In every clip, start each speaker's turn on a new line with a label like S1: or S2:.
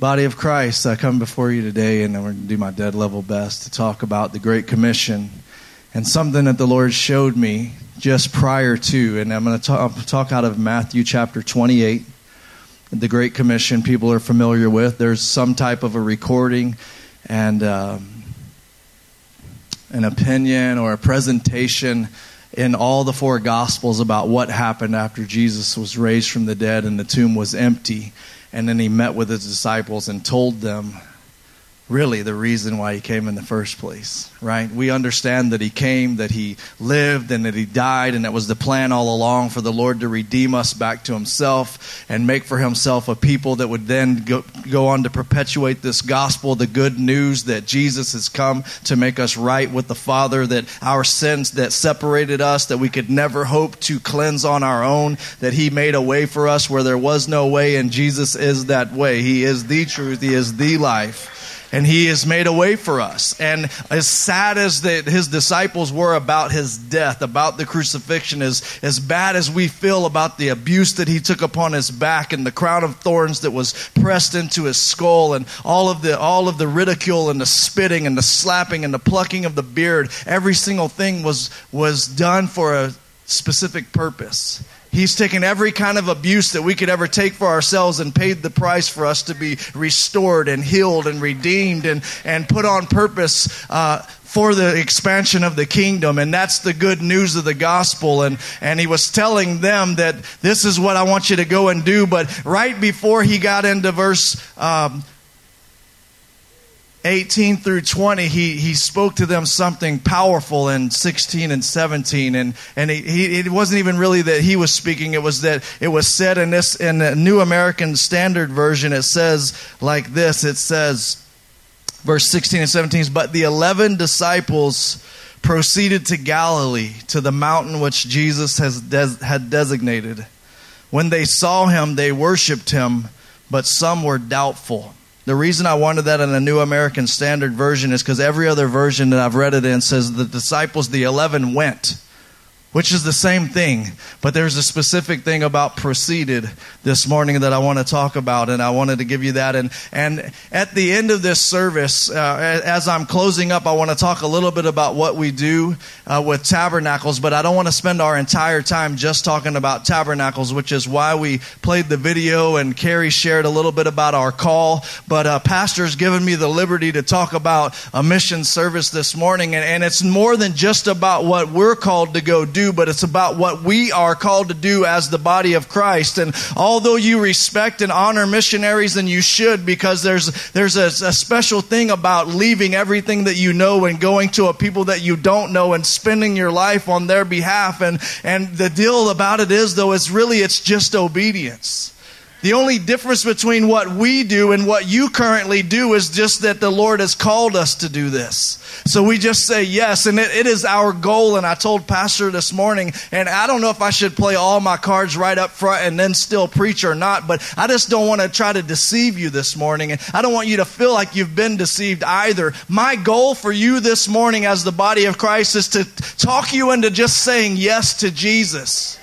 S1: Body of Christ, I come before you today and I'm going to do my dead level best to talk about the Great Commission and something that the Lord showed me just prior to. And I'm going to talk, talk out of Matthew chapter 28, the Great Commission people are familiar with. There's some type of a recording and um, an opinion or a presentation in all the four Gospels about what happened after Jesus was raised from the dead and the tomb was empty. And then he met with his disciples and told them really the reason why he came in the first place, right? We understand that he came, that he lived, and that he died, and that was the plan all along for the Lord to redeem us back to himself and make for himself a people that would then go, go on to perpetuate this gospel, the good news that Jesus has come to make us right with the Father, that our sins that separated us, that we could never hope to cleanse on our own, that he made a way for us where there was no way, and Jesus is that way. He is the truth, he is the life and he has made a way for us. And as sad as the, his disciples were about his death, about the crucifixion, as, as bad as we feel about the abuse that he took upon his back and the crown of thorns that was pressed into his skull and all of the, all of the ridicule and the spitting and the slapping and the plucking of the beard, every single thing was, was done for a specific purpose. He's taken every kind of abuse that we could ever take for ourselves and paid the price for us to be restored and healed and redeemed and, and put on purpose uh, for the expansion of the kingdom. And that's the good news of the gospel. And, and he was telling them that this is what I want you to go and do. But right before he got into verse um, 18 through 20, he, he spoke to them something powerful in 16 and 17. And, and he, he, it wasn't even really that he was speaking, it was that it was said in this, in the New American Standard Version, it says like this it says, verse 16 and 17, but the 11 disciples proceeded to Galilee, to the mountain which Jesus has des- had designated. When they saw him, they worshiped him, but some were doubtful. The reason I wanted that in the New American Standard Version is because every other version that I've read it in says the disciples, the 11, went which is the same thing. But there's a specific thing about proceeded this morning that I want to talk about, and I wanted to give you that. And, and at the end of this service, uh, as I'm closing up, I want to talk a little bit about what we do uh, with tabernacles, but I don't want to spend our entire time just talking about tabernacles, which is why we played the video and Carrie shared a little bit about our call. But uh, Pastor's given me the liberty to talk about a mission service this morning, and, and it's more than just about what we're called to go do but it's about what we are called to do as the body of Christ. And although you respect and honor missionaries, and you should, because there's, there's a, a special thing about leaving everything that you know and going to a people that you don't know and spending your life on their behalf. And, and the deal about it is, though, is really it's just obedience. The only difference between what we do and what you currently do is just that the Lord has called us to do this. So we just say yes, and it, it is our goal. And I told Pastor this morning, and I don't know if I should play all my cards right up front and then still preach or not, but I just don't want to try to deceive you this morning. And I don't want you to feel like you've been deceived either. My goal for you this morning as the body of Christ is to talk you into just saying yes to Jesus.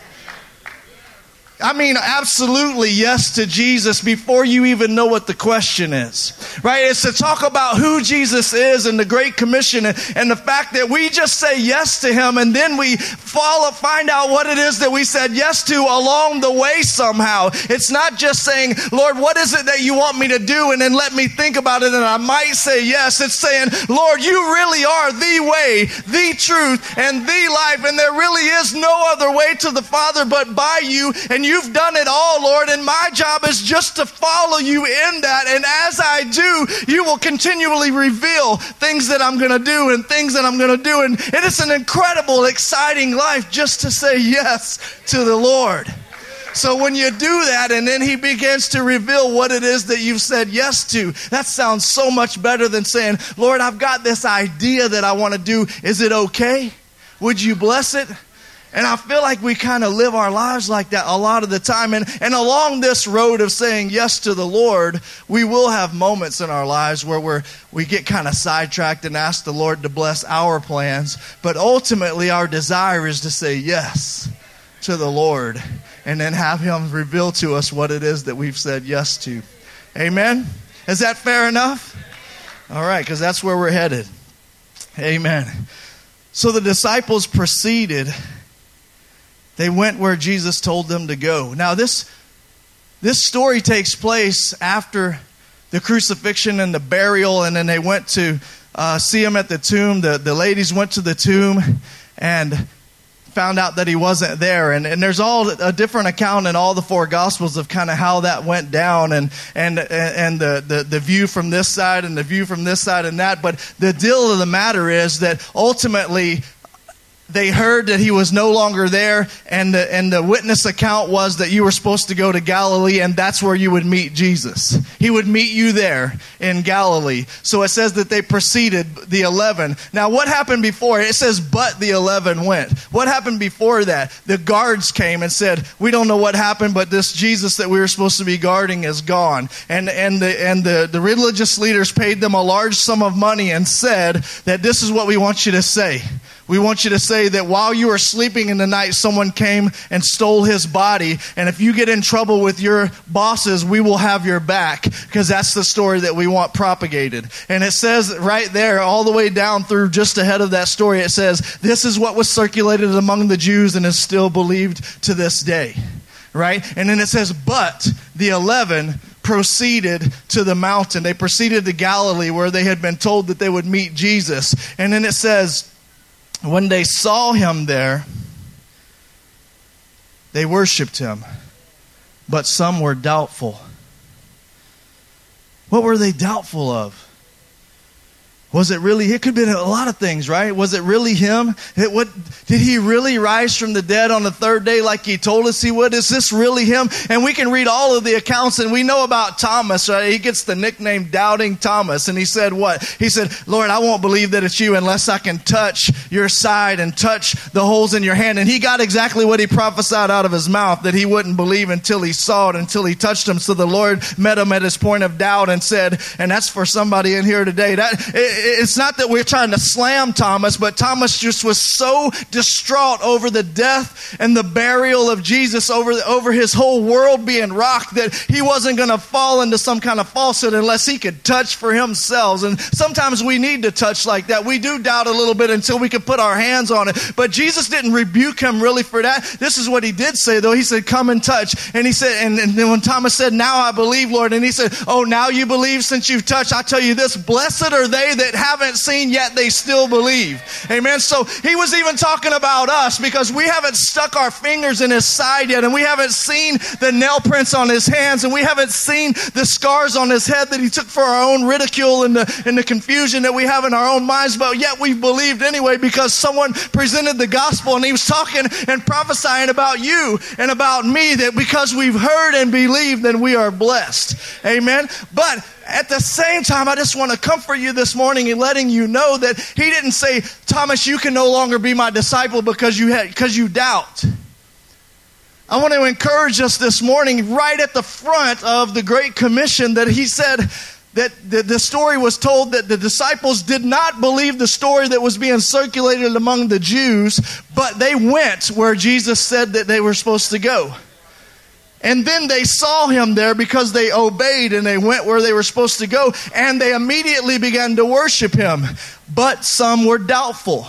S1: I mean, absolutely yes to Jesus before you even know what the question is. Right? It's to talk about who Jesus is and the Great Commission and, and the fact that we just say yes to Him and then we follow, find out what it is that we said yes to along the way somehow. It's not just saying, Lord, what is it that you want me to do? And then let me think about it and I might say yes. It's saying, Lord, you really are the way, the truth, and the life. And there really is no other way to the Father but by you. And you You've done it all, Lord, and my job is just to follow you in that. And as I do, you will continually reveal things that I'm going to do and things that I'm going to do. And it is an incredible, exciting life just to say yes to the Lord. So when you do that and then he begins to reveal what it is that you've said yes to, that sounds so much better than saying, Lord, I've got this idea that I want to do. Is it okay? Would you bless it? And I feel like we kind of live our lives like that a lot of the time. And, and along this road of saying yes to the Lord, we will have moments in our lives where we're, we get kind of sidetracked and ask the Lord to bless our plans. But ultimately, our desire is to say yes to the Lord and then have Him reveal to us what it is that we've said yes to. Amen? Is that fair enough? All right, because that's where we're headed. Amen. So the disciples proceeded. They went where Jesus told them to go. Now, this, this story takes place after the crucifixion and the burial, and then they went to uh, see him at the tomb. The, the ladies went to the tomb and found out that he wasn't there. And, and there's all a different account in all the four gospels of kind of how that went down and, and, and the, the, the view from this side and the view from this side and that. But the deal of the matter is that ultimately they heard that he was no longer there, and the, and the witness account was that you were supposed to go to Galilee, and that's where you would meet Jesus. He would meet you there in Galilee. So it says that they proceeded, the 11. Now, what happened before? It says, but the 11 went. What happened before that? The guards came and said, We don't know what happened, but this Jesus that we were supposed to be guarding is gone. And, and, the, and the, the religious leaders paid them a large sum of money and said that this is what we want you to say. We want you to say that while you were sleeping in the night, someone came and stole his body. And if you get in trouble with your bosses, we will have your back because that's the story that we want propagated. And it says right there, all the way down through just ahead of that story, it says, This is what was circulated among the Jews and is still believed to this day. Right? And then it says, But the 11 proceeded to the mountain. They proceeded to Galilee where they had been told that they would meet Jesus. And then it says, when they saw him there, they worshiped him, but some were doubtful. What were they doubtful of? Was it really? It could have been a lot of things, right? Was it really him? It, what, did he really rise from the dead on the third day like he told us he would? Is this really him? And we can read all of the accounts and we know about Thomas, right? He gets the nickname Doubting Thomas. And he said what? He said, Lord, I won't believe that it's you unless I can touch your side and touch the holes in your hand. And he got exactly what he prophesied out of his mouth that he wouldn't believe until he saw it, until he touched him. So the Lord met him at his point of doubt and said, and that's for somebody in here today. That, it, it's not that we're trying to slam Thomas, but Thomas just was so distraught over the death and the burial of Jesus, over, over his whole world being rocked, that he wasn't going to fall into some kind of falsehood unless he could touch for himself. And sometimes we need to touch like that. We do doubt a little bit until we can put our hands on it. But Jesus didn't rebuke him really for that. This is what he did say, though. He said, Come and touch. And he said, and, and then when Thomas said, Now I believe, Lord, and he said, Oh, now you believe since you've touched. I tell you this, blessed are they that haven't seen yet they still believe. Amen. So he was even talking about us because we haven't stuck our fingers in his side yet and we haven't seen the nail prints on his hands and we haven't seen the scars on his head that he took for our own ridicule and the, and the confusion that we have in our own minds. But yet we've believed anyway because someone presented the gospel and he was talking and prophesying about you and about me that because we've heard and believed, then we are blessed. Amen. But at the same time, I just want to comfort you this morning in letting you know that he didn't say, Thomas, you can no longer be my disciple because you, had, because you doubt. I want to encourage us this morning, right at the front of the Great Commission, that he said that the, the story was told that the disciples did not believe the story that was being circulated among the Jews, but they went where Jesus said that they were supposed to go. And then they saw him there because they obeyed and they went where they were supposed to go and they immediately began to worship him. But some were doubtful.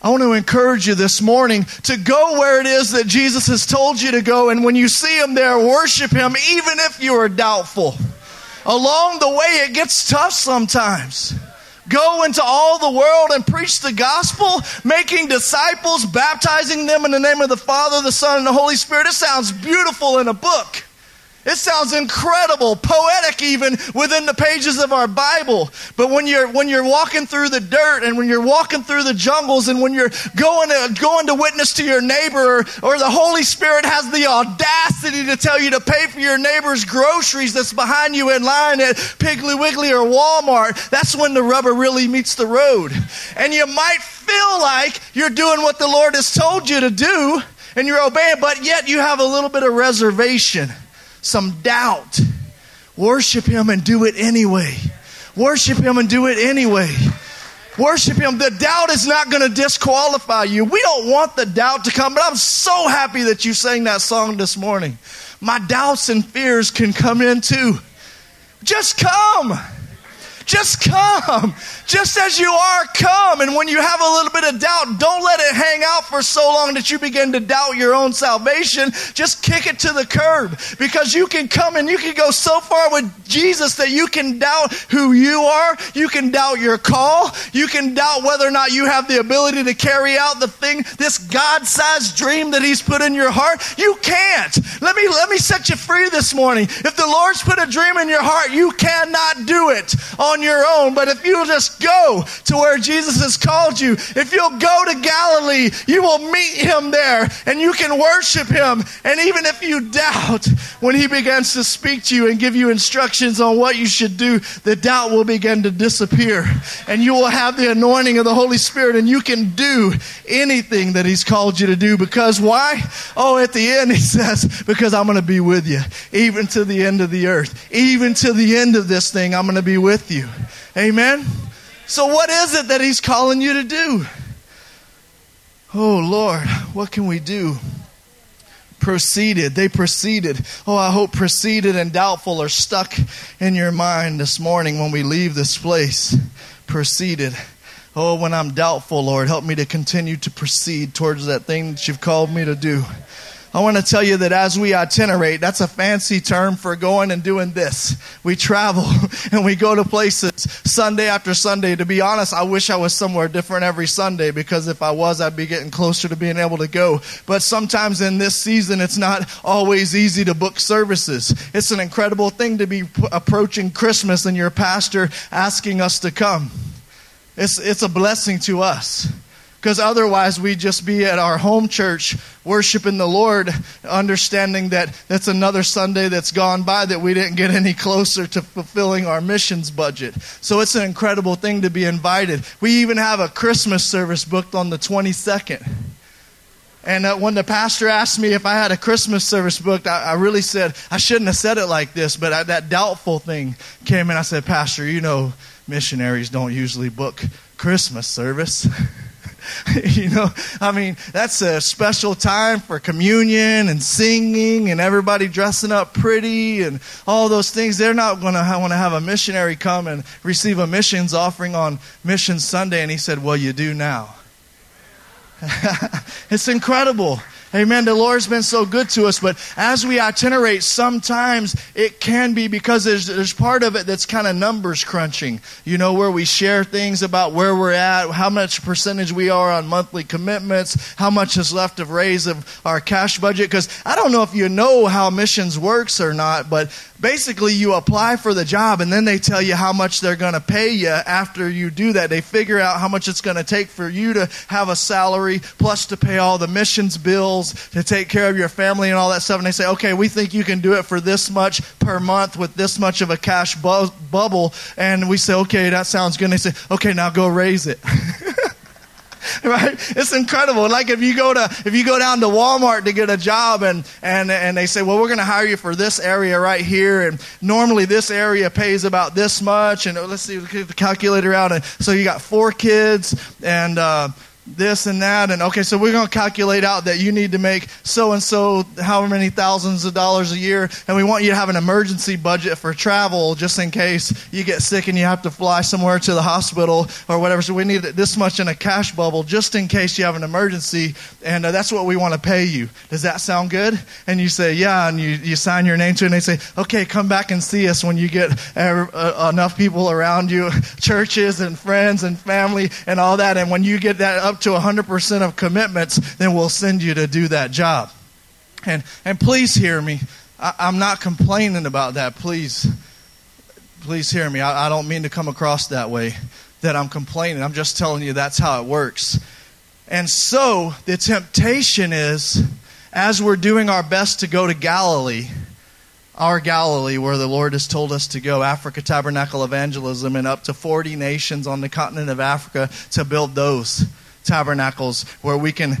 S1: I want to encourage you this morning to go where it is that Jesus has told you to go. And when you see him there, worship him, even if you are doubtful. Along the way, it gets tough sometimes. Go into all the world and preach the gospel, making disciples, baptizing them in the name of the Father, the Son, and the Holy Spirit. It sounds beautiful in a book. It sounds incredible, poetic even within the pages of our Bible. But when you're when you're walking through the dirt and when you're walking through the jungles and when you're going to going to witness to your neighbor or, or the Holy Spirit has the audacity to tell you to pay for your neighbor's groceries that's behind you in line at Piggly Wiggly or Walmart, that's when the rubber really meets the road. And you might feel like you're doing what the Lord has told you to do and you're obeying, but yet you have a little bit of reservation some doubt, worship Him and do it anyway. Worship Him and do it anyway. Worship Him. The doubt is not going to disqualify you. We don't want the doubt to come, but I'm so happy that you sang that song this morning. My doubts and fears can come in too. Just come. Just come. Just as you are, come. And when you have a little bit of doubt, don't let it hang out for so long that you begin to doubt your own salvation. Just kick it to the curb because you can come and you can go so far with Jesus that you can doubt who you are. You can doubt your call. You can doubt whether or not you have the ability to carry out the thing, this God-sized dream that He's put in your heart. You can't. Let me, let me set you free this morning. If the Lord's put a dream in your heart, you cannot do it on on your own, but if you'll just go to where Jesus has called you, if you'll go to Galilee, you will meet him there and you can worship him. And even if you doubt, when he begins to speak to you and give you instructions on what you should do, the doubt will begin to disappear. And you will have the anointing of the Holy Spirit and you can do anything that he's called you to do. Because why? Oh, at the end, he says, because I'm going to be with you, even to the end of the earth, even to the end of this thing, I'm going to be with you. Amen? So, what is it that He's calling you to do? Oh, Lord, what can we do? Proceeded. They proceeded. Oh, I hope proceeded and doubtful are stuck in your mind this morning when we leave this place. Proceeded. Oh, when I'm doubtful, Lord, help me to continue to proceed towards that thing that you've called me to do. I want to tell you that as we itinerate, that's a fancy term for going and doing this. We travel and we go to places Sunday after Sunday. To be honest, I wish I was somewhere different every Sunday because if I was, I'd be getting closer to being able to go. But sometimes in this season, it's not always easy to book services. It's an incredible thing to be approaching Christmas and your pastor asking us to come. It's, it's a blessing to us. Because otherwise, we'd just be at our home church worshiping the Lord, understanding that that's another Sunday that's gone by that we didn't get any closer to fulfilling our missions budget. So it's an incredible thing to be invited. We even have a Christmas service booked on the 22nd. And uh, when the pastor asked me if I had a Christmas service booked, I, I really said, I shouldn't have said it like this, but I, that doubtful thing came in. I said, Pastor, you know, missionaries don't usually book Christmas service. you know, I mean, that's a special time for communion and singing and everybody dressing up pretty and all those things. They're not going to want to have a missionary come and receive a missions offering on Mission Sunday. And he said, Well, you do now. it's incredible. Amen. The Lord's been so good to us, but as we itinerate, sometimes it can be because there's, there's part of it that's kind of numbers crunching. You know, where we share things about where we're at, how much percentage we are on monthly commitments, how much is left of raise of our cash budget. Because I don't know if you know how missions works or not, but basically you apply for the job and then they tell you how much they're going to pay you after you do that. They figure out how much it's going to take for you to have a salary plus to pay all the missions bills, to take care of your family and all that stuff. And they say, okay, we think you can do it for this much per month with this much of a cash bu- bubble. And we say, okay, that sounds good. And they say, okay, now go raise it. right? It's incredible. Like if you go to if you go down to Walmart to get a job and and and they say, well, we're going to hire you for this area right here, and normally this area pays about this much, and let's see, get the calculator out, and so you got four kids and. Uh, this and that and okay so we're going to calculate out that you need to make so and so how many thousands of dollars a year and we want you to have an emergency budget for travel just in case you get sick and you have to fly somewhere to the hospital or whatever. So we need this much in a cash bubble just in case you have an emergency and uh, that's what we want to pay you. Does that sound good? And you say yeah and you, you sign your name to it and they say okay come back and see us when you get uh, uh, enough people around you churches and friends and family and all that and when you get that up to 100% of commitments, then we'll send you to do that job. And, and please hear me. I, am not complaining about that. Please, please hear me. I, I don't mean to come across that way, that I'm complaining. I'm just telling you that's how it works. And so the temptation is, as we're doing our best to go to Galilee, our Galilee, where the Lord has told us to go, Africa Tabernacle Evangelism, and up to 40 nations on the continent of Africa to build those tabernacles where we can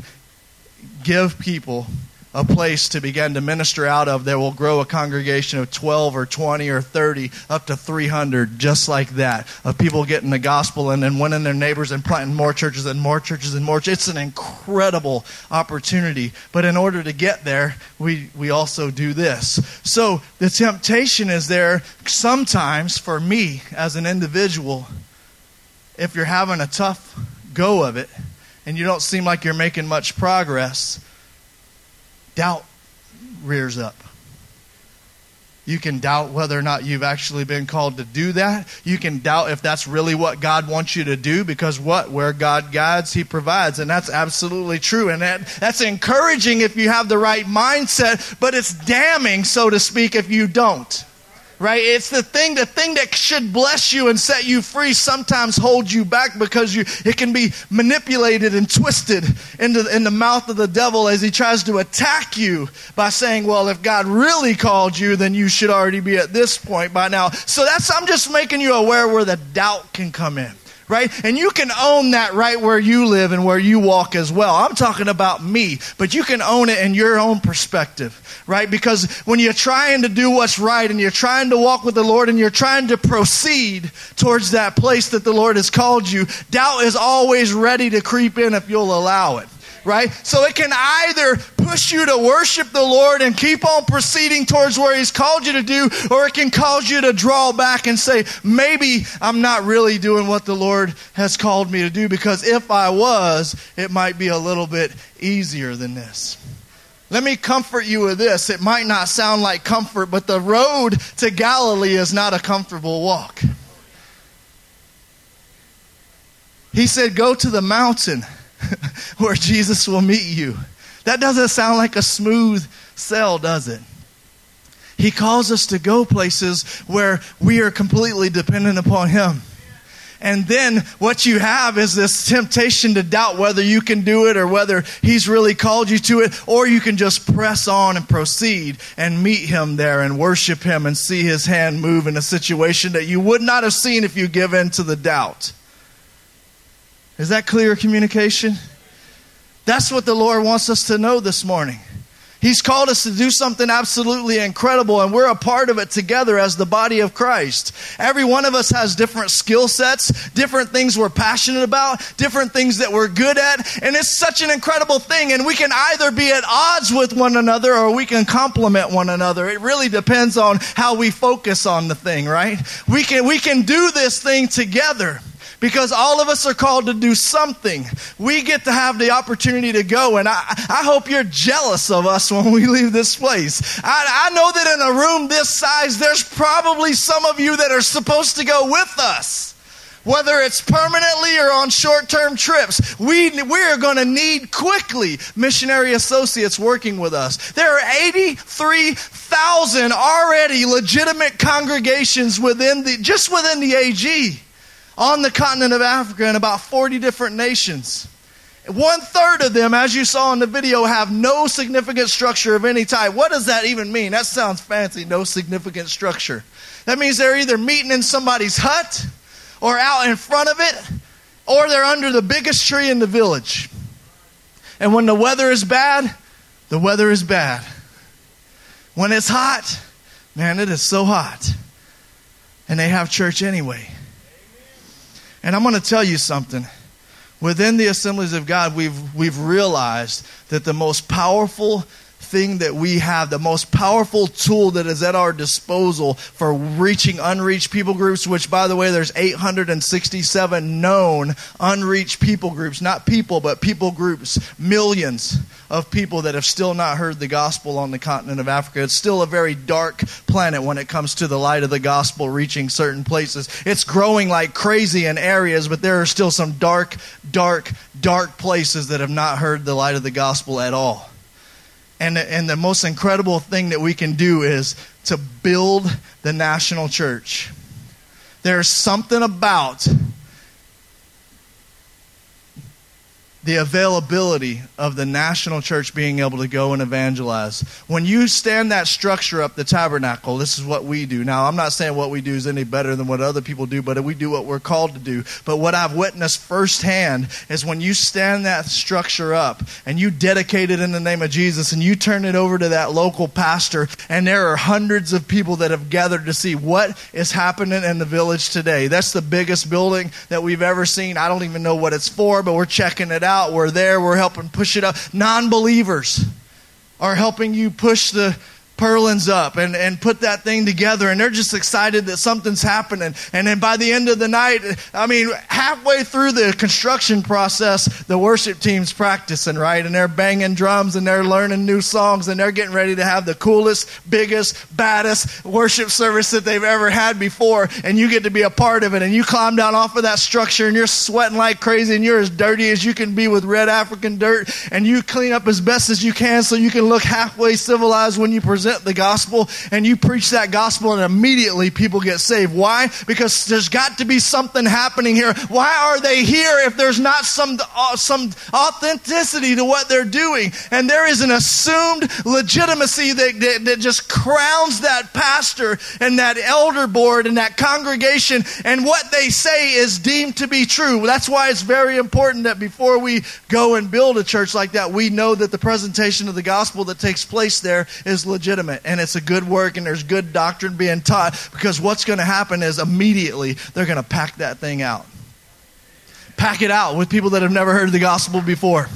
S1: give people a place to begin to minister out of that will grow a congregation of 12 or 20 or 30 up to 300, just like that, of people getting the gospel and then winning their neighbors and planting more churches and more churches and more. It's an incredible opportunity. But in order to get there, we, we also do this. So the temptation is there sometimes for me as an individual, if you're having a tough go of it and you don't seem like you're making much progress, doubt rears up. You can doubt whether or not you've actually been called to do that. You can doubt if that's really what God wants you to do because what? Where God guides, He provides. And that's absolutely true. And that, that's encouraging if you have the right mindset, but it's damning, so to speak, if you don't right? It's the thing, the thing that should bless you and set you free sometimes holds you back because you, it can be manipulated and twisted into in the mouth of the devil as he tries to attack you by saying, well, if God really called you, then you should already be at this point by now. So that's, I'm just making you aware where the doubt can come in right? And you can own that right where you live and where you walk as well. I'm talking about me, but you can own it in your own perspective, right? Because when you're trying to do what's right and you're trying to walk with the Lord and you're trying to proceed towards that place that the Lord has called you, doubt is always ready to creep in if you'll allow it right? So it can either push you to worship the Lord and keep on proceeding towards where He's called you to do, or it can cause you to draw back and say, maybe I'm not really doing what the Lord has called me to do, because if I was, it might be a little bit easier than this. Let me comfort you with this. It might not sound like comfort, but the road to Galilee is not a comfortable walk. He said, Go to the mountain where Jesus will meet you. That doesn't sound like a smooth sell, does it? He calls us to go places where we are completely dependent upon Him. And then what you have is this temptation to doubt whether you can do it or whether He's really called you to it, or you can just press on and proceed and meet Him there and worship Him and see His hand move in a situation that you would not have seen if you give in to the doubt. Is that clear communication? That's what the Lord wants us to know this morning. He's called us to do something absolutely incredible, and we're a part of it together as the body of Christ. Every one of us has different skill sets, different things we're passionate about, different things that we're good at, and it's such an incredible thing. And we can either be at odds with one another or we can complement one another. It really depends on how we focus on the thing, right? We can, we can do this thing together because all of us are called to do something. We get to have the opportunity to go, and I, I hope you're jealous of us when we leave this place. I, I know that in a room this size, there's probably some of you that are supposed to go with us whether it's permanently or on short term trips. We, we are going to need quickly missionary associates working with us. There are 83,000 already legitimate congregations within the, just within the AG on the continent of Africa in about 40 different nations. One third of them, as you saw in the video, have no significant structure of any type. What does that even mean? That sounds fancy, no significant structure. That means they're either meeting in somebody's hut or out in front of it or they're under the biggest tree in the village. And when the weather is bad, the weather is bad. When it's hot, man, it is so hot. And they have church anyway. And I'm going to tell you something. Within the assemblies of God, we've, we've realized that the most powerful thing that we have, the most powerful tool that is at our disposal for reaching unreached people groups, which, by the way, there's 867 known unreached people groups, not people, but people groups, millions of people that have still not heard the gospel on the continent of Africa. It's still a very dark planet when it comes to the light of the gospel reaching certain places. It's growing like crazy in areas, but there are still some dark, dark, dark places that have not heard the light of the gospel at all. And, and the most incredible thing that we can do is to build the national church. There's something about the availability of the national church being able to go and evangelize. When you stand that structure up, the tabernacle, this is what we do. Now, I'm not saying what we do is any better than what other people do, but we do what we're called to do. But what I've witnessed firsthand is when you stand that structure up and you dedicate it in the name of Jesus and you turn it over to that local pastor, and there are hundreds of people that have gathered to see what is happening in the village today. That's the biggest building that we've ever seen. I don't even know what it's for, but we're checking it out out. We're there. We're helping push it up. Non believers are helping you push the Purlins up and, and put that thing together and they're just excited that something's happening. And then by the end of the night, I mean, halfway through the construction process, the worship team's practicing, right? And they're banging drums and they're learning new songs and they're getting ready to have the coolest, biggest, baddest worship service that they've ever had before. And you get to be a part of it and you climb down off of that structure and you're sweating like crazy and you're as dirty as you can be with red African dirt and you clean up as best as you can so you can look halfway civilized when you present present the gospel and you preach that gospel and immediately people get saved. Why? Because there's got to be something happening here. Why are they here if there's not some, uh, some authenticity to what they're doing? And there is an assumed legitimacy that, that, that just crowns that pastor and that elder board and that congregation and what they say is deemed to be true. That's why it's very important that before we go and build a church like that, we know that the presentation of the gospel that takes place there is legitimate legitimate and it's a good work and there's good doctrine being taught because what's going to happen is immediately they're going to pack that thing out. Pack it out with people that have never heard the gospel before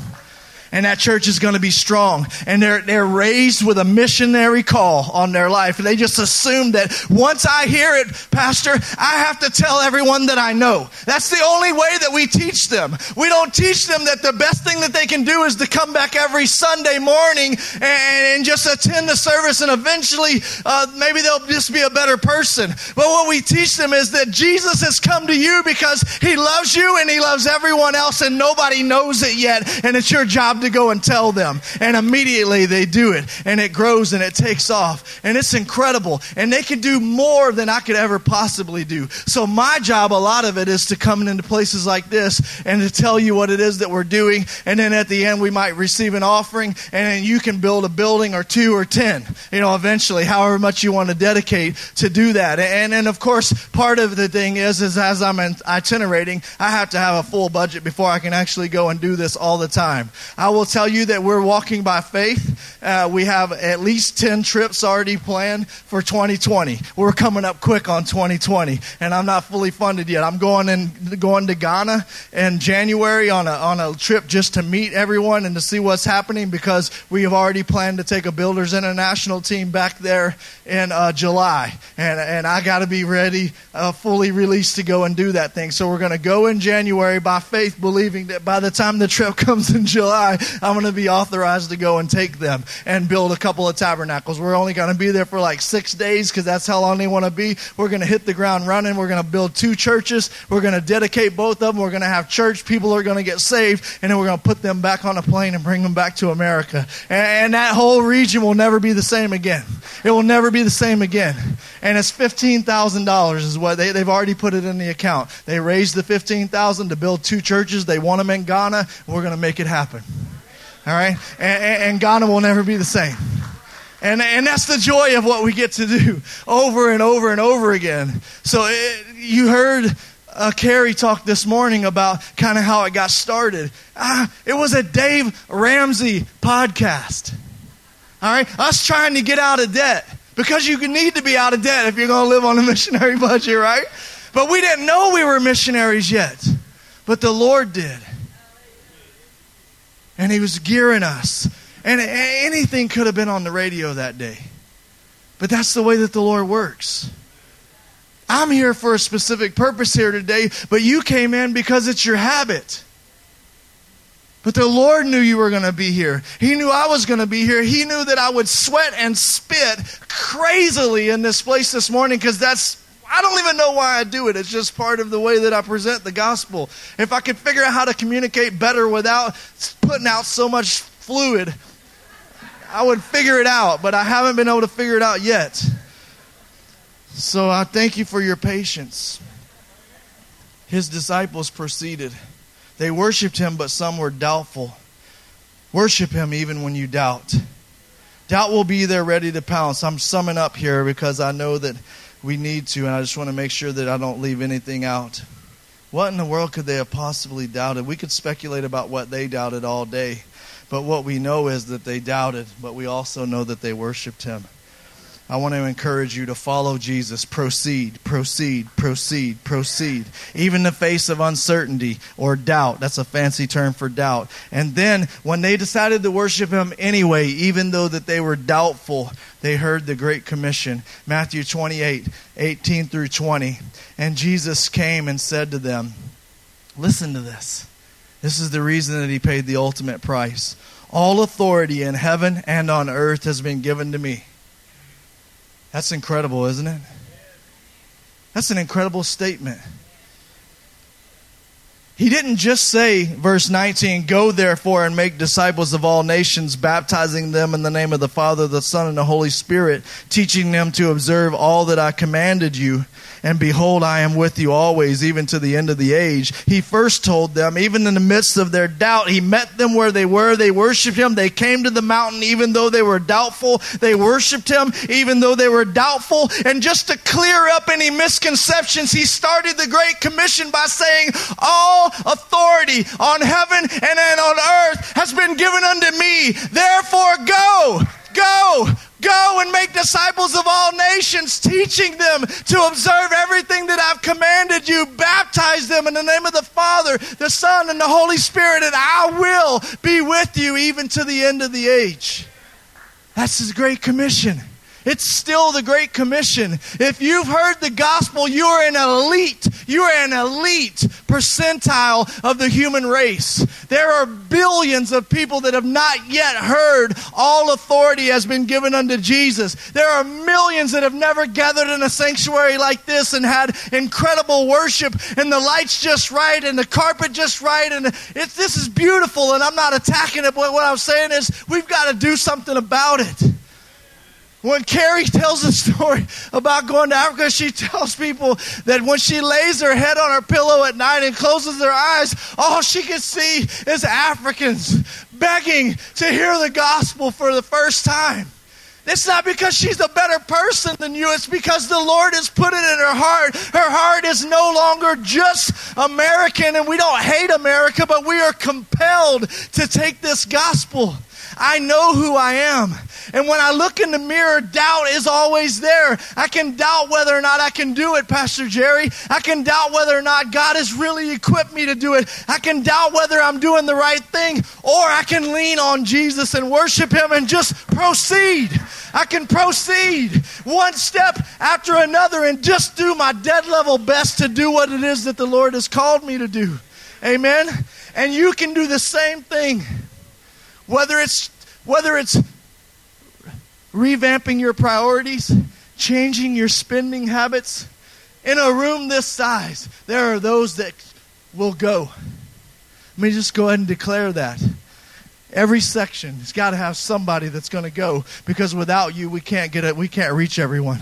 S1: and that church is going to be strong. And they're, they're raised with a missionary call on their life. They just assume that once I hear it, Pastor, I have to tell everyone that I know. That's the only way that we teach them. We don't teach them that the best thing that they can do is to come back every Sunday morning and, and just attend the service and eventually uh, maybe they'll just be a better person. But what we teach them is that Jesus has come to you because he loves you and he loves everyone else and nobody knows it yet. And it's your job to go and tell them. And immediately they do it. And it grows and it takes off. And it's incredible. And they can do more than I could ever possibly do. So my job, a lot of it, is to come into places like this and to tell you what it is that we're doing. And then at the end, we might receive an offering. And then you can build a building or two or ten, you know, eventually, however much you want to dedicate to do that. And then, of course, part of the thing is, is as I'm itinerating, I have to have a full budget before I can actually go and do this all the time. I will tell you that we're walking by faith. Uh, we have at least 10 trips already planned for 2020. We're coming up quick on 2020, and I'm not fully funded yet. I'm going in, going to Ghana in January on a, on a trip just to meet everyone and to see what's happening because we have already planned to take a Builders International team back there in uh, July. And, and I got to be ready, uh, fully released to go and do that thing. So we're going to go in January by faith, believing that by the time the trip comes in July, I'm going to be authorized to go and take them and build a couple of tabernacles. We're only going to be there for like six days because that's how long they want to be. We're going to hit the ground running. We're going to build two churches. We're going to dedicate both of them. We're going to have church. People are going to get saved. And then we're going to put them back on a plane and bring them back to America. And, that whole region will never be the same again. It will never be the same again. And it's $15,000 is what they, they've already put it in the account. They raised the 15000 to build two churches. They want them in Ghana. We're going to make it happen. All right? And, and Ghana will never be the same. And, and that's the joy of what we get to do over and over and over again. So it, you heard uh, Carrie talk this morning about kind of how it got started. Ah, it was a Dave Ramsey podcast. All right? Us trying to get out of debt. Because you need to be out of debt if you're going to live on a missionary budget, right? But we didn't know we were missionaries yet. But the Lord did and he was gearing us. And anything could have been on the radio that day. But that's the way that the Lord works. I'm here for a specific purpose here today, but you came in because it's your habit. But the Lord knew you were going to be here. He knew I was going to be here. He knew that I would sweat and spit crazily in this place this morning because that's I don't even know why I do it. It's just part of the way that I present the gospel. If I could figure out how to communicate better without putting out so much fluid, I would figure it out, but I haven't been able to figure it out yet. So I thank you for your patience. His disciples proceeded. They worshiped him, but some were doubtful. Worship him even when you doubt. Doubt will be there ready to pounce. I'm summing up here because I know that we need to, and I just want to make sure that I don't leave anything out. What in the world could they have possibly doubted? We could speculate about what they doubted all day, but what we know is that they doubted, but we also know that they worshiped him. I want to encourage you to follow Jesus. Proceed, proceed, proceed, proceed. Even in the face of uncertainty or doubt. That's a fancy term for doubt. And then when they decided to worship him anyway, even though that they were doubtful, they heard the Great Commission. Matthew 28, 18 through 20. And Jesus came and said to them, Listen to this. This is the reason that he paid the ultimate price. All authority in heaven and on earth has been given to me. That's incredible, isn't it? That's an incredible statement. He didn't just say, verse 19, Go therefore and make disciples of all nations, baptizing them in the name of the Father, the Son, and the Holy Spirit, teaching them to observe all that I commanded you and behold, I am with you always, even to the end of the age. He first told them, even in the midst of their doubt, He met them where they were. They worshiped Him. They came to the mountain, even though they were doubtful. They worshiped Him, even though they were doubtful. And just to clear up any misconceptions, He started the Great Commission by saying, All authority on heaven and on earth has been given unto me. Therefore, go, go, Go and make disciples of all nations, teaching them to observe everything that I've commanded you. Baptize them in the name of the Father, the Son, and the Holy Spirit, and I will be with you even to the end of the age. That's His great commission. It's still the Great Commission. If you've heard the gospel, you are an elite. You are an elite percentile of the human race. There are billions of people that have not yet heard all authority has been given unto Jesus. There are millions that have never gathered in a sanctuary like this and had incredible worship and the lights just right and the carpet just right. And this is beautiful and I'm not attacking it, but what I'm saying is we've got to do something about it. When Carrie tells a story about going to Africa, she tells people that when she lays her head on her pillow at night and closes her eyes, all she can see is Africans begging to hear the gospel for the first time. It's not because she's a better person than you. It's because the Lord has put it in her heart. Her heart is no longer just American, and we don't hate America, but we are compelled to take this gospel. I know who I am. And when I look in the mirror, doubt is always there. I can doubt whether or not I can do it, Pastor Jerry. I can doubt whether or not God has really equipped me to do it. I can doubt whether I'm doing the right thing, or I can lean on Jesus and worship Him and just proceed. I can proceed one step after another and just do my dead level best to do what it is that the Lord has called me to do. Amen. And you can do the same thing. Whether it's whether it's revamping your priorities, changing your spending habits. In a room this size, there are those that will go. Let me just go ahead and declare that. Every section has got to have somebody that's going to go because without you, we can't get it. We can't reach everyone.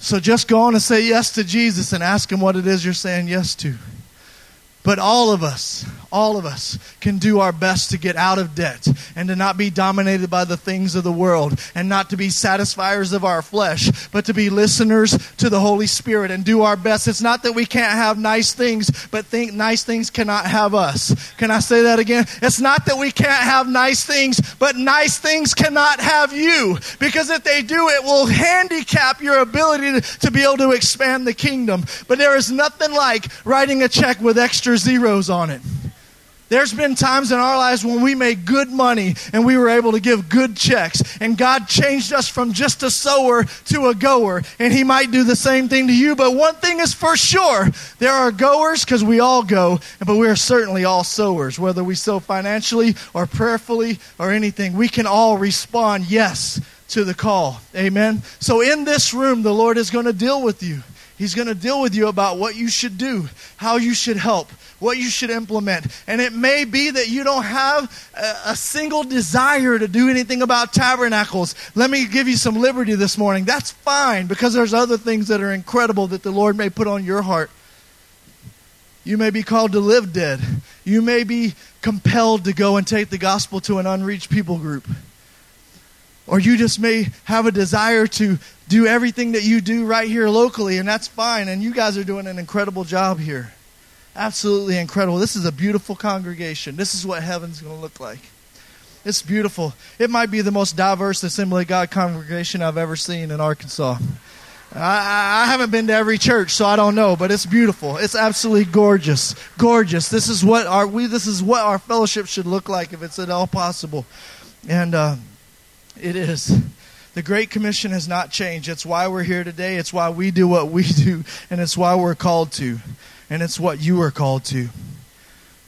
S1: So just go on and say yes to Jesus and ask him what it is you're saying yes to. But all of us, all of us can do our best to get out of debt and to not be dominated by the things of the world and not to be satisfiers of our flesh, but to be listeners to the Holy Spirit and do our best. It's not that we can't have nice things, but think nice things cannot have us. Can I say that again? It's not that we can't have nice things, but nice things cannot have you. Because if they do, it will handicap your ability to, to be able to expand the kingdom. But there is nothing like writing a check with extra zeros on it. There's been times in our lives when we made good money and we were able to give good checks. And God changed us from just a sower to a goer. And He might do the same thing to you. But one thing is for sure there are goers because we all go, but we are certainly all sowers. Whether we sow financially or prayerfully or anything, we can all respond yes to the call. Amen. So in this room, the Lord is going to deal with you. He's going to deal with you about what you should do, how you should help, what you should implement. And it may be that you don't have a, a, single desire to do anything about tabernacles. Let me give you some liberty this morning. That's fine because there's other things that are incredible that the Lord may put on your heart. You may be called to live dead. You may be compelled to go and take the gospel to an unreached people group. Or you just may have a desire to do everything that you do right here locally, and that's fine. And you guys are doing an incredible job here. Absolutely incredible. This is a beautiful congregation. This is what heaven's going to look like. It's beautiful. It might be the most diverse Assembly of God congregation I've ever seen in Arkansas. I, I, haven't been to every church, so I don't know, but it's beautiful. It's absolutely gorgeous, gorgeous. This is what our we. This is what our fellowship should look like if it's at all possible, and uh, it is. The Great Commission has not changed. It's why we're here today. It's why we do what we do, and it's why we're called to, and it's what you are called to.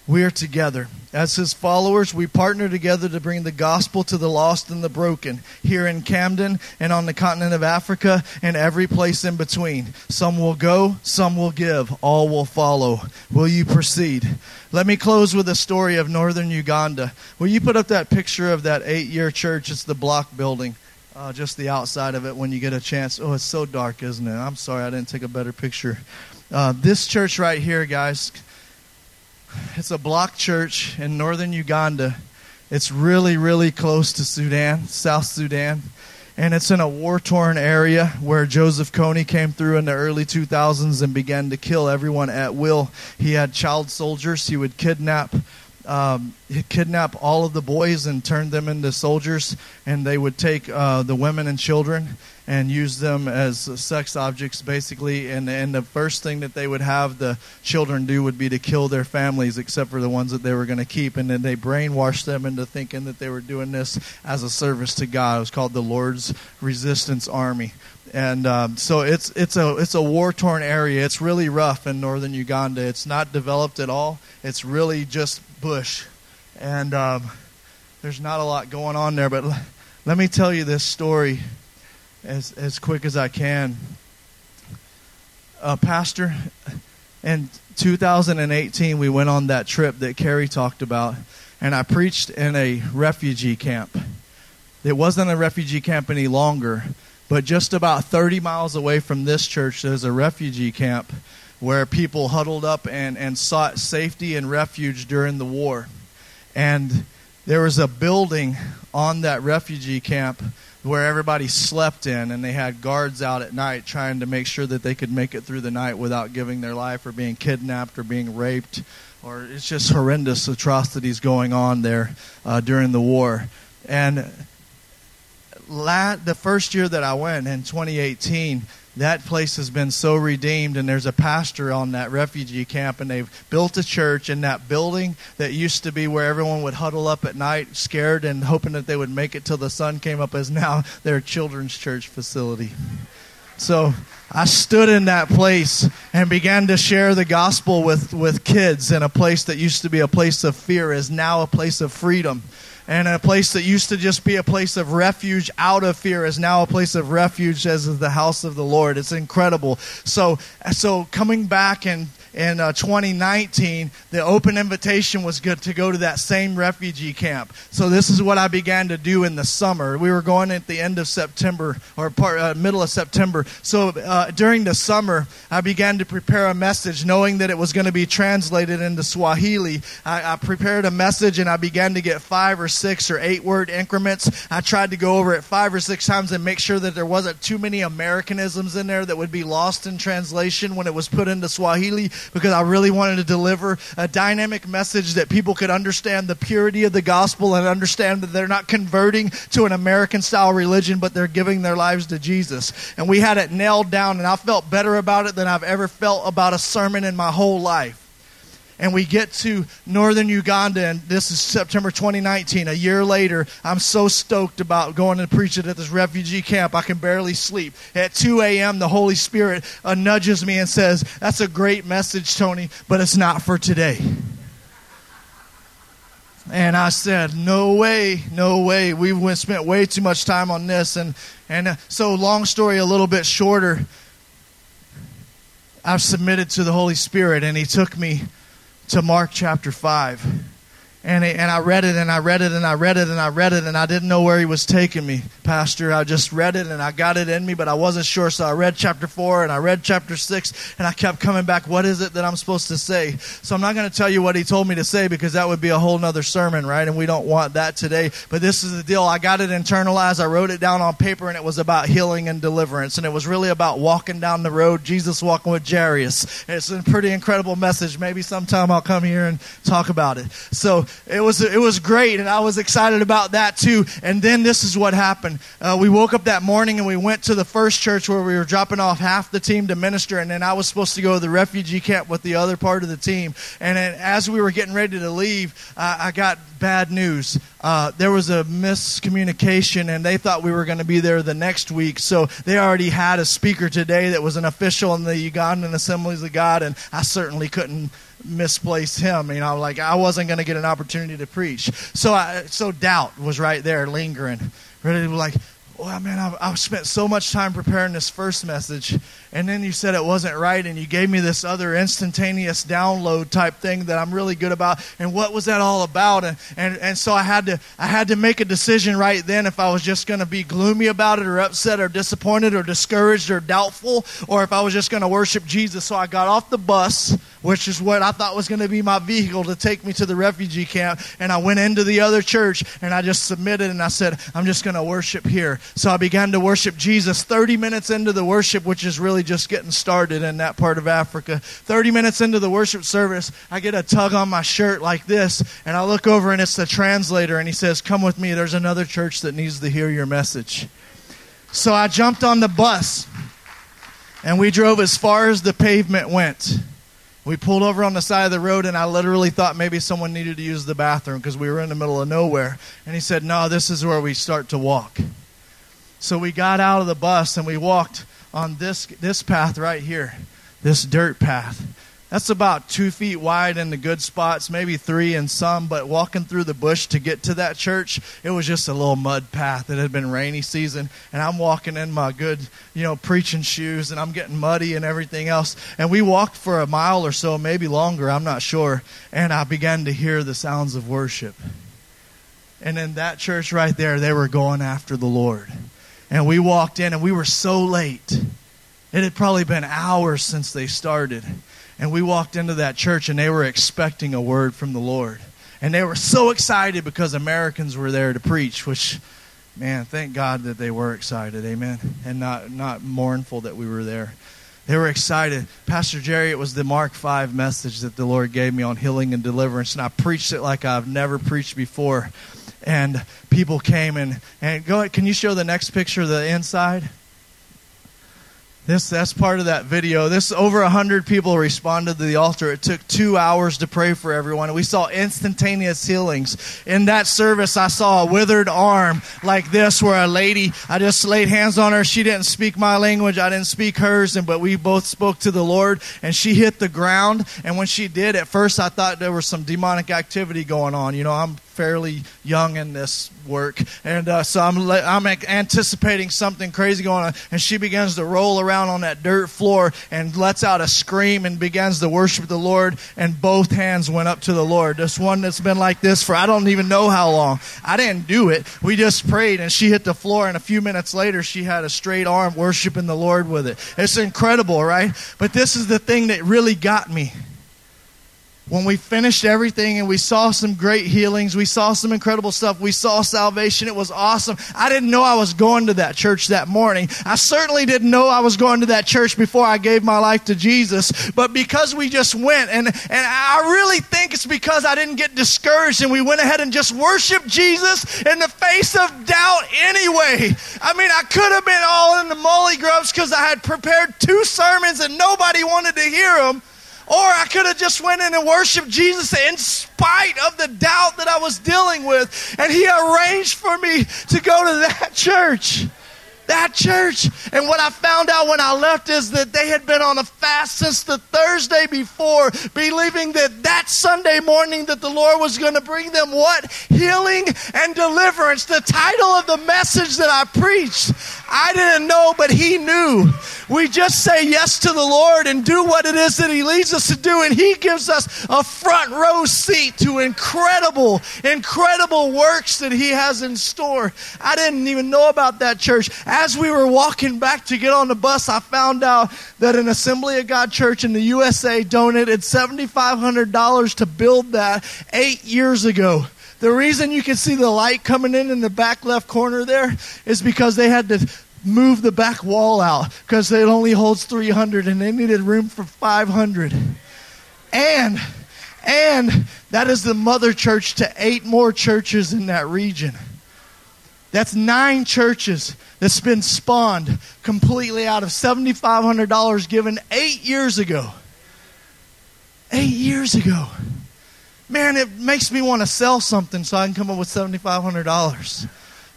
S1: We are together. As his followers, we partner together to bring the gospel to the lost and the broken here in Camden and on the continent of Africa and every place in between. Some will go, some will give, all will follow. Will you proceed? Let me close with a story of northern Uganda. Will you put up that picture of that eight year church? It's the block building. Uh, just the outside of it when you get a chance. Oh, it's so dark, isn't it? I'm sorry I didn't take a better picture. Uh, this church right here, guys, it's a block church in northern Uganda. It's really, really close to Sudan, South Sudan. And it's in a war torn area where Joseph Kony came through in the early 2000s and began to kill everyone at will. He had child soldiers. He would kidnap um, kidnap all of the boys and turn them into soldiers, and they would take uh, the women and children and use them as sex objects, basically. And, and the first thing that they would have the children do would be to kill their families, except for the ones that they were going to keep. And then they brainwashed them into thinking that they were doing this as a service to God. It was called the Lord's Resistance Army and um, so it's it's a it's a war torn area. It's really rough in northern Uganda. It's not developed at all. It's really just bush, and um, there's not a lot going on there. But l- let me tell you this story as as quick as I can. Uh, Pastor, in 2018, we went on that trip that Kerry talked about, and I preached in a refugee camp. It wasn't a refugee camp any longer, but just about 30 miles away from this church, there's a refugee camp where people huddled up and, and sought safety and refuge during the war. And there was a building on that refugee camp where everybody slept in, and they had guards out at night trying to make sure that they could make it through the night without giving their life or being kidnapped or being raped. Or it's just horrendous atrocities going on there uh, during the war. And la- the first year that I went in 2018, that place has been so redeemed and there's a pastor on that refugee camp and they've built a church in that building that used to be where everyone would huddle up at night scared and hoping that they would make it till the sun came up is now their children's church facility. So i stood in that place and began to share the gospel with, with kids in a place that used to be a place of fear is now a place of freedom and a place that used to just be a place of refuge out of fear is now a place of refuge as is the house of the Lord. It's incredible. So, so coming back and in uh, 2019, the open invitation was good to go to that same refugee camp. So this is what I began to do in the summer. We were going at the end of September or part, uh, middle of September. So uh, during the summer, I began to prepare a message, knowing that it was going to be translated into Swahili. I, I prepared a message and I began to get five or six or eight word increments. I tried to go over it five or six times and make sure that there wasn't too many Americanisms in there that would be lost in translation when it was put into Swahili because I really wanted to deliver a dynamic message that people could understand the purity of the gospel and understand that they're not converting to an American style religion, but they're giving their lives to Jesus. And we had it nailed down, and I felt better about it than I've ever felt about a sermon in my whole life and we get to northern Uganda, and this is September 2019, a year later. I'm so stoked about going and preaching at this refugee camp. I can barely sleep. At 2 a.m., the Holy Spirit uh, nudges me and says, That's a great message, Tony, but it's not for today. And I said, No way, no way. We went, spent way too much time on this. And, and uh, so, long story a little bit shorter, I've submitted to the Holy Spirit, and He took me to Mark chapter 5. And, and I read it and I read it and I read it and I read it and I didn't know where he was taking me, Pastor. I just read it and I got it in me, but I wasn't sure. So I read chapter four and I read chapter six and I kept coming back. What is it that I'm supposed to say? So I'm not going to tell you what he told me to say because that would be a whole nother sermon, right? And we don't want that today. But this is the deal. I got it internalized. I wrote it down on paper and it was about healing and deliverance. And it was really about walking down the road, Jesus walking with Jairus. It's a pretty incredible message. Maybe sometime I'll come here and talk about it. So it was it was great, and I was excited about that too. And then this is what happened: uh, we woke up that morning and we went to the first church where we were dropping off half the team to minister, and then I was supposed to go to the refugee camp with the other part of the team. And then as we were getting ready to leave, uh, I got bad news. Uh, there was a miscommunication, and they thought we were going to be there the next week. So they already had a speaker today that was an official in the Ugandan Assemblies of God, and I certainly couldn't misplace him. You know, like I wasn't going to get an opportunity to preach. So, I, so doubt was right there, lingering, be like, well, man, I've, I've, spent so much time preparing this first message, and then you said it wasn't right, and you gave me this other instantaneous download type thing that I'm really good about. And what was that all about? And and, and so I had to I had to make a decision right then if I was just going to be gloomy about it, or upset, or disappointed, or discouraged, or doubtful, or if I was just going to worship Jesus. So I got off the bus, which is what I thought was going to be my vehicle to take me to the refugee camp, and I went into the other church, and I just submitted, and I said, I'm just going to worship here. So I began to worship Jesus 30 minutes into the worship, which is really just getting started in that part of Africa. 30 minutes into the worship service, I get a tug on my shirt like this, and I look over and it's the translator, and he says, Come with me. There's another church that needs to hear your message. So I jumped on the bus, and we drove as far as the pavement went. We pulled over on the side of the road, and I literally thought maybe someone needed to use the bathroom because we were in the middle of nowhere. And he said, No, this is where we start to walk. So we got out of the bus and we walked on this, this path right here, this dirt path. That's about two feet wide in the good spots, maybe three in some, but walking through the bush to get to that church, it was just a little mud path. It had been rainy season, and I'm walking in my good, you know, preaching shoes, and I'm getting muddy and everything else. And we walked for a mile or so, maybe longer, I'm not sure, and I began to hear the sounds of worship. And in that church right there, they were going after the Lord. And we walked in and we were so late. It had probably been hours since they started. And we walked into that church and they were expecting a word from the Lord. And they were so excited because Americans were there to preach, which, man, thank God that they were excited. Amen. And not, not mournful that we were there. They were excited. Pastor Jerry, it was the Mark 5 message that the Lord gave me on healing and deliverance. And I preached it like I've never preached before and people came and, and go ahead, can you show the next picture of the inside? This that's part of that video. This over a hundred people responded to the altar. It took two hours to pray for everyone. We saw instantaneous healings. In that service, I saw a withered arm like this, where a lady I just laid hands on her. She didn't speak my language, I didn't speak hers, and but we both spoke to the Lord. And she hit the ground. And when she did, at first I thought there was some demonic activity going on. You know, I'm fairly young in this work, and uh, so I'm I'm anticipating something crazy going on. And she begins to roll around on that dirt floor and lets out a scream and begins to worship the Lord. And both hands went up to the Lord. This one that's been like this for I don't even know how long. I didn't do it. We just prayed, and she hit the floor. And a few minutes later, she had a straight arm worshiping the Lord with it. It's incredible, right? But this is the thing that really got me when we finished everything and we saw some great healings, we saw some incredible stuff, we saw salvation, it was awesome. I didn't know I was going to that church that morning. I certainly didn't know I was going to that church before I gave my life to Jesus. But because we just went, and, and I really think it's because I didn't get discouraged and we went ahead and just worshiped Jesus in the face of doubt anyway. I mean, I could have been all in the molly grubs because I had prepared two sermons and nobody wanted to hear them. Or I could have just went in and worshiped Jesus in spite of the doubt that I was dealing with. And he arranged for me to go to that church. That church. And what I found out when I left is that they had been on a fast since the Thursday before, believing that that Sunday morning that the Lord was going to bring them what? Healing and deliverance. The title of the message that I preached. I didn't know, but He knew. We just say yes to the Lord and do what it is that He leads us to do, and He gives us a front row seat to incredible, incredible works that He has in store. I didn't even know about that church. As we were walking back to get on the bus, I found out that an Assembly of God church in the USA donated $7,500 to build that eight years ago. The reason you can see the light coming in in the back left corner there is because they had to move the back wall out because it only holds 300 and they needed room for 500. And and that is the mother church to eight more churches in that region. That's nine churches that's been spawned completely out of $7,500 given eight years ago. Eight years ago. Man, it makes me want to sell something so I can come up with $7,500.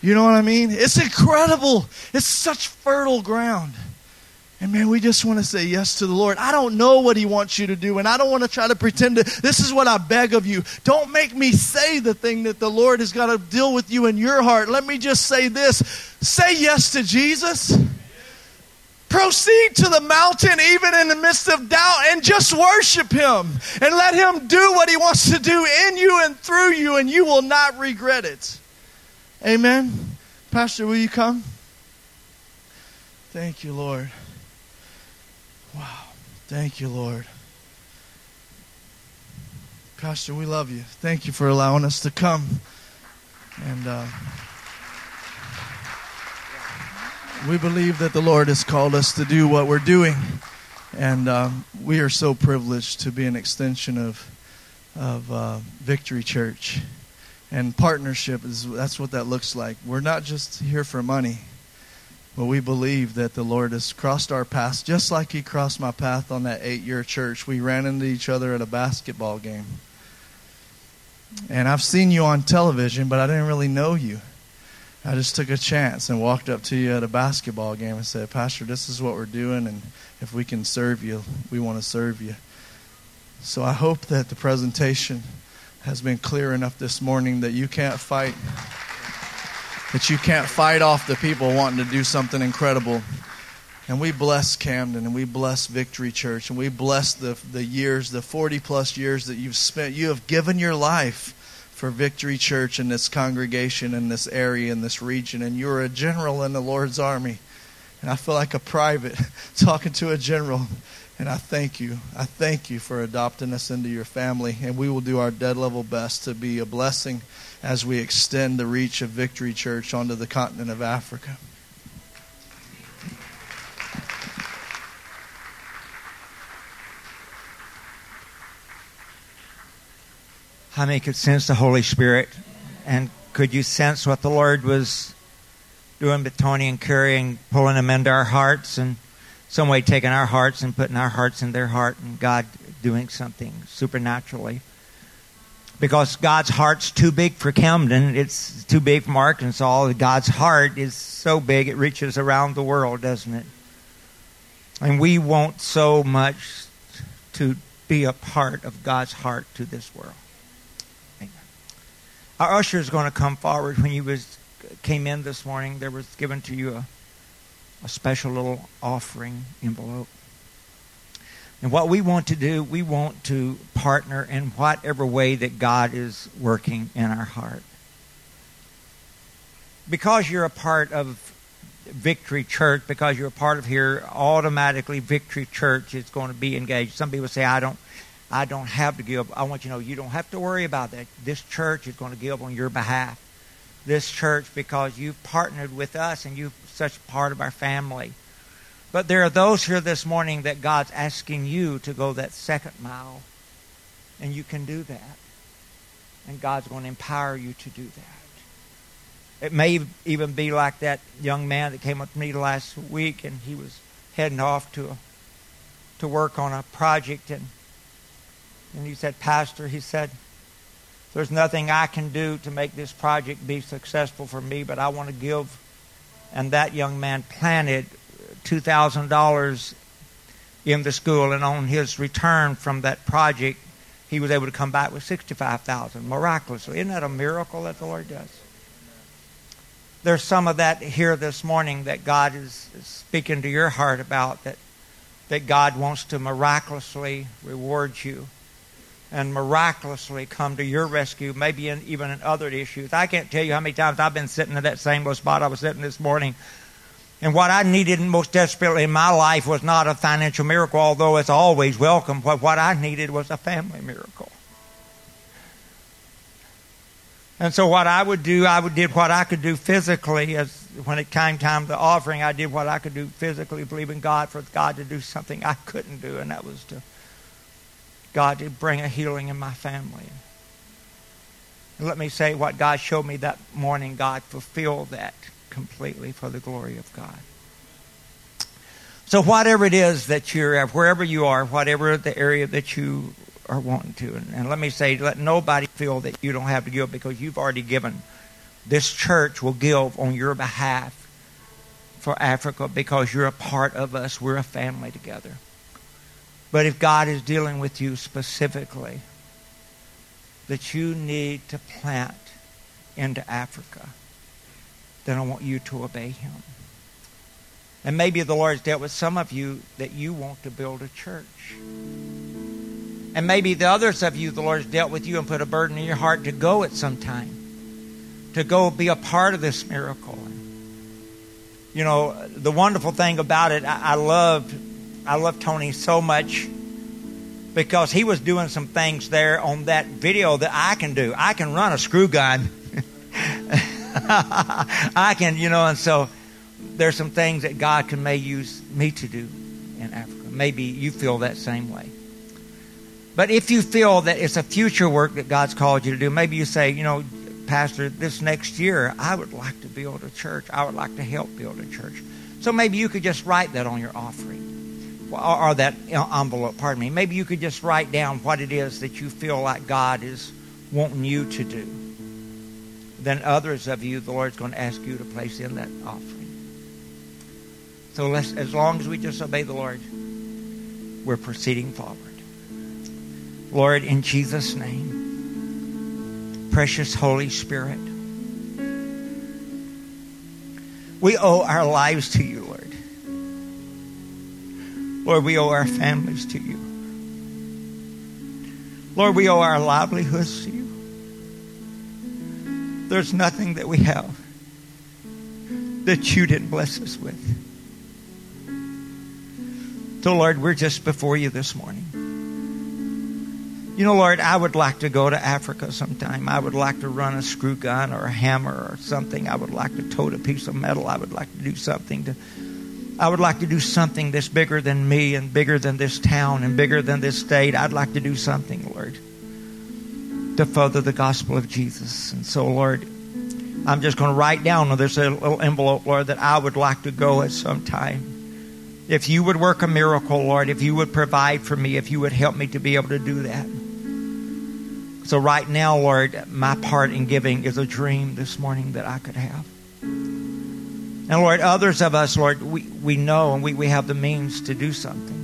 S1: You know what I mean? It's incredible. It's such fertile ground. And man, we just want to say yes to the Lord. I don't know what He wants you to do, and I don't want to try to pretend to. This is what I beg of you. Don't make me say the thing that the Lord has got to deal with you in your heart. Let me just say this say yes to Jesus. Proceed to the mountain even in the midst of doubt and just worship Him and let Him do what He wants to do in you and through you, and you will not regret it. Amen. Pastor, will you come? Thank you, Lord. Wow. Thank you, Lord. Pastor, we love you. Thank you for allowing us to come. And uh, we believe that the Lord has called us to do what we're doing. And uh, we are so privileged to be an extension of, of uh, Victory Church. And partnership is that's what that looks like. We're not just here for money. But we believe that the Lord has crossed our path just like He crossed my path on that eight year church. We ran into each other at a basketball game. And I've seen you on television, but I didn't really know you. I just took a chance and walked up to you at a basketball game and said, Pastor, this is what we're doing, and if we can serve you, we want to serve you. So I hope that the presentation has been clear enough this morning that you can't fight that you can't fight off the people wanting to do something incredible. And we bless Camden and we bless Victory Church and we bless the, the years, the 40 plus years that you've spent. You have given your life for Victory Church and this congregation in this area, in this region. And you're a general in the Lord's army. And I feel like a private talking to a general. And I thank you. I thank you for adopting us into your family. And we will do our dead level best to be a blessing as we extend the reach of Victory Church onto the continent of Africa.
S2: How many could sense the Holy Spirit? And could you sense what the Lord was doing with Tony and Carrie and pulling them into our hearts and some way taking our hearts and putting our hearts in their heart and God doing something supernaturally? because God's heart's too big for Camden. It's too big for Arkansas. God's heart is so big it reaches around the world, doesn't it? And we want so much to be a part of God's heart to this world. Our usher is going to come forward. When you was came in this morning, there was given to you a, a special little offering envelope. And what we want to do, we want to partner in whatever way that God is working in our heart. Because you're a part of Victory Church, because you're a part of here, automatically Victory Church is going to be engaged. Some people say, I don't I don't have to give. I want you to know you don't have to worry about that. This church is going to give on your behalf. This church, because you've partnered with us and you're such part of our family. But there are those here this morning that God's asking you to go that second mile. And you can do that. And God's going to empower you to do that. It may even be like that young man that came up to me last week and he was heading off to a, to work on a project and and he said, Pastor, he said, there's nothing I can do to make this project be successful for me, but I want to give. And that young man planted $2,000 in the school, and on his return from that project, he was able to come back with 65000 miraculously. Isn't that a miracle that the Lord does? there's some of that here this morning that God is speaking to your heart about that that God wants to miraculously reward you and miraculously come to your rescue, maybe in, even in other issues. I can't tell you how many times I've been sitting in that same spot I was sitting this morning. And what I needed most desperately in my life was not a financial miracle, although it's always welcome. But what I needed was a family miracle. And so what I would do, I would did what I could do physically as when it came time to offering, I did what I could do physically, believing God for God to do something I couldn't do, and that was to God to bring a healing in my family. And let me say what God showed me that morning, God fulfilled that completely for the glory of God. So whatever it is that you're at, wherever you are, whatever the area that you are wanting to, and, and let me say, let nobody feel that you don't have to give because you've already given this church will give on your behalf for Africa because you're a part of us. We're a family together. But if God is dealing with you specifically, that you need to plant into Africa, then I want you to obey Him. And maybe the Lord's dealt with some of you that you want to build a church. And maybe the others of you, the Lord's dealt with you and put a burden in your heart to go at some time to go be a part of this miracle. You know, the wonderful thing about it, I, I loved, I love Tony so much because he was doing some things there on that video that I can do. I can run a screw gun. I can, you know, and so there's some things that God can may use me to do in Africa. Maybe you feel that same way. But if you feel that it's a future work that God's called you to do, maybe you say, you know, Pastor, this next year, I would like to build a church. I would like to help build a church. So maybe you could just write that on your offering or, that envelope, pardon me. Maybe you could just write down what it is that you feel like God is wanting you to do. Then others of you, the Lord's going to ask you to place in that offering. So let's, as long as we just obey the Lord, we're proceeding forward. Lord, in Jesus' name precious Holy Spirit. We owe our lives to you, Lord. We owe our families to you. Lord, we owe our livelihoods to you. There's nothing that we have that you didn't bless us with. So, Lord, we're just before you this morning. You know, Lord, I would like to go to Africa sometime. I would like to run a screw gun or a hammer or something. I would like to tote a piece of metal. I would like to do something to. I would like to do something that's bigger than me and bigger than this town and bigger than this state. I'd like to do something, Lord, to further the gospel of Jesus. And so, Lord, I'm just going to write down on this little envelope, Lord, that I would like to go at some time. If you would work a miracle, Lord, if you would provide for me, if you would help me to be able to do that. So, right now, Lord, my part in giving is a dream this morning that I could have. And, Lord, others of us, Lord, we, we know and we, we have the means to do something.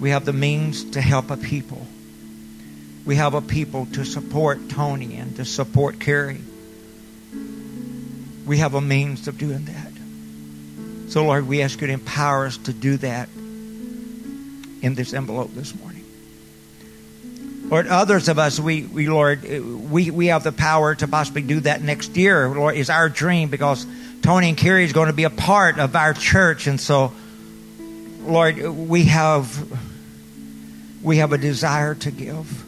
S2: We have the means to help a people. We have a people to support Tony and to support Carrie. We have a means of doing that. So, Lord, we ask you to empower us to do that in this envelope this morning. Lord, others of us, we, we Lord, we, we have the power to possibly do that next year. Lord, is our dream because Tony and Carrie is going to be a part of our church, and so, Lord, we have we have a desire to give.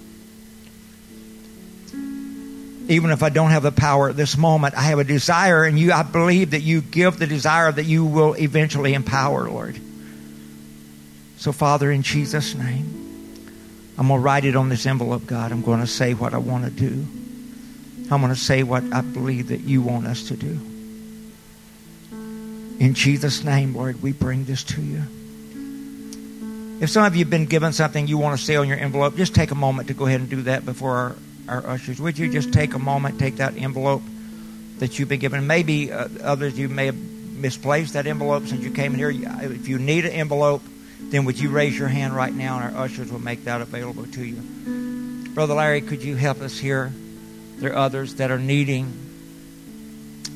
S2: Even if I don't have the power at this moment, I have a desire, and you, I believe that you give the desire that you will eventually empower, Lord. So, Father, in Jesus' name. I'm going to write it on this envelope, God. I'm going to say what I want to do. I'm going to say what I believe that you want us to do. In Jesus' name, Lord, we bring this to you. If some of you have been given something you want to say on your envelope, just take a moment to go ahead and do that before our, our ushers. Would you just take a moment, take that envelope that you've been given? Maybe uh, others you may have misplaced that envelope since you came in here. If you need an envelope, then would you raise your hand right now and our ushers will make that available to you? Brother Larry, could you help us here? There are others that are needing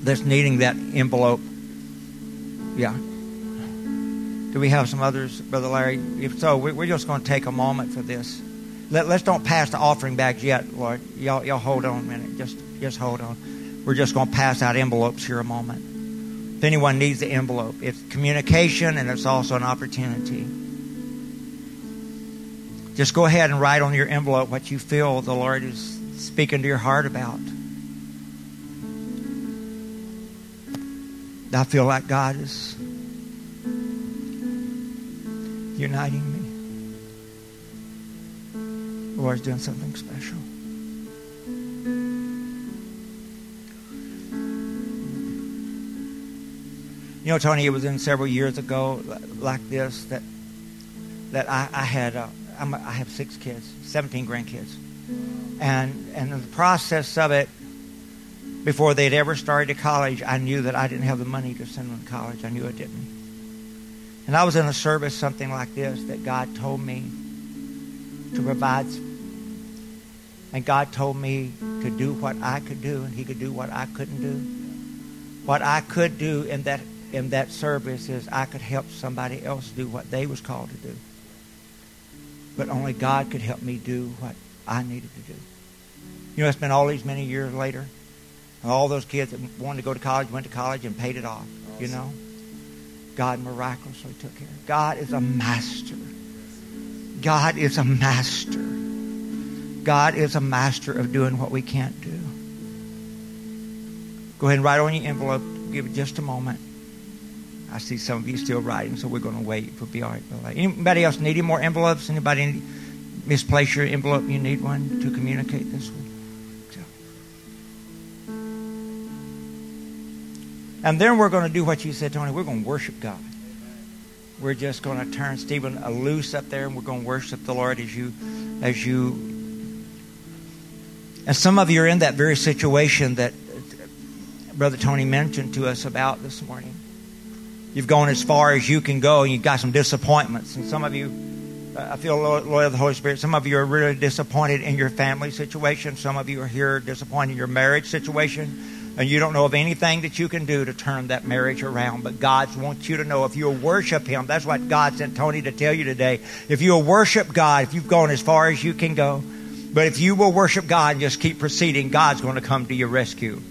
S2: that's needing that envelope. Yeah. Do we have some others, Brother Larry? If so, we're just going to take a moment for this. Let, us don't pass the offering bags yet, Lord. Y'all, y'all hold on a minute. Just, just hold on. We're just going to pass out envelopes here a moment. If anyone needs the envelope, it's communication and it's also an opportunity. Just go ahead and write on your envelope what you feel the Lord is speaking to your heart about. I feel like God is uniting me. The Lord's doing something special. You know, Tony, it was in several years ago like this that that I, I had uh, a, I have six kids, 17 grandkids, and and the process of it, before they'd ever started college, I knew that I didn't have the money to send them to college. I knew I didn't. And I was in a service, something like this, that God told me to provide. And God told me to do what I could do, and He could do what I couldn't do. What I could do in that in that service is I could help somebody else do what they was called to do. But only God could help me do what I needed to do. You know, it's been all these many years later. All those kids that wanted to go to college went to college and paid it off. You know? God miraculously took care of. God is a master. God is a master. God is a master of doing what we can't do. Go ahead and write on your envelope. Give it just a moment. I see some of you still writing, so we're going to wait. All right. Anybody else need any more envelopes? Anybody misplace your envelope? You need one to communicate this one. And then we're going to do what you said, Tony. We're going to worship God. We're just going to turn Stephen loose up there, and we're going to worship the Lord as you, as you. And some of you are in that very situation that uh, Brother Tony mentioned to us about this morning. You've gone as far as you can go, and you've got some disappointments. And some of you, uh, I feel loyal to the Holy Spirit. Some of you are really disappointed in your family situation. Some of you are here disappointed in your marriage situation and you don't know of anything that you can do to turn that marriage around. But God wants you to know if you'll worship Him, that's what God sent Tony to tell you today. If you'll worship God, if you've gone as far as you can go, but if you will worship God and just keep proceeding, God's going to come to your rescue.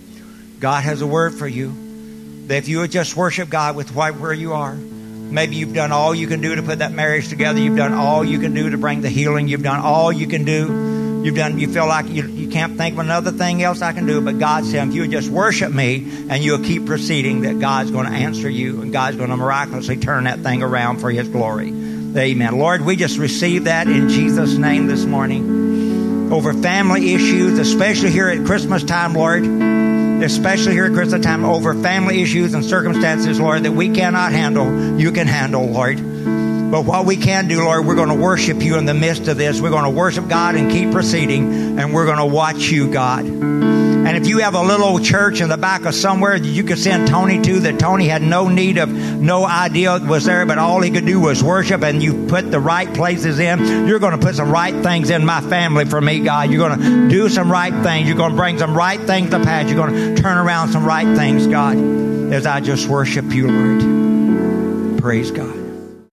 S2: God has a word for you that if you would just worship God with right where you are, maybe you've done all you can do to put that marriage together. You've done all you can do to bring the healing. You've done all you can do You've done, you feel like you, you can't think of another thing else I can do, but God said, if you just worship me and you'll keep proceeding, that God's going to answer you and God's going to miraculously turn that thing around for His glory. Amen. Lord, we just receive that in Jesus' name this morning. Over family issues, especially here at Christmas time, Lord especially here at Christmas time, over family issues and circumstances, Lord, that we cannot handle, you can handle, Lord. But what we can do, Lord, we're going to worship you in the midst of this. We're going to worship God and keep proceeding, and we're going to watch you, God. And if you have a little church in the back of somewhere that you could send Tony to, that Tony had no need of, no idea was there, but all he could do was worship, and you put the right places in, you're going to put some right things in my family for me, God. You're going to do some right things. You're going to bring some right things to pass. You're going to turn around some right things, God, as I just worship you, Lord. Praise God.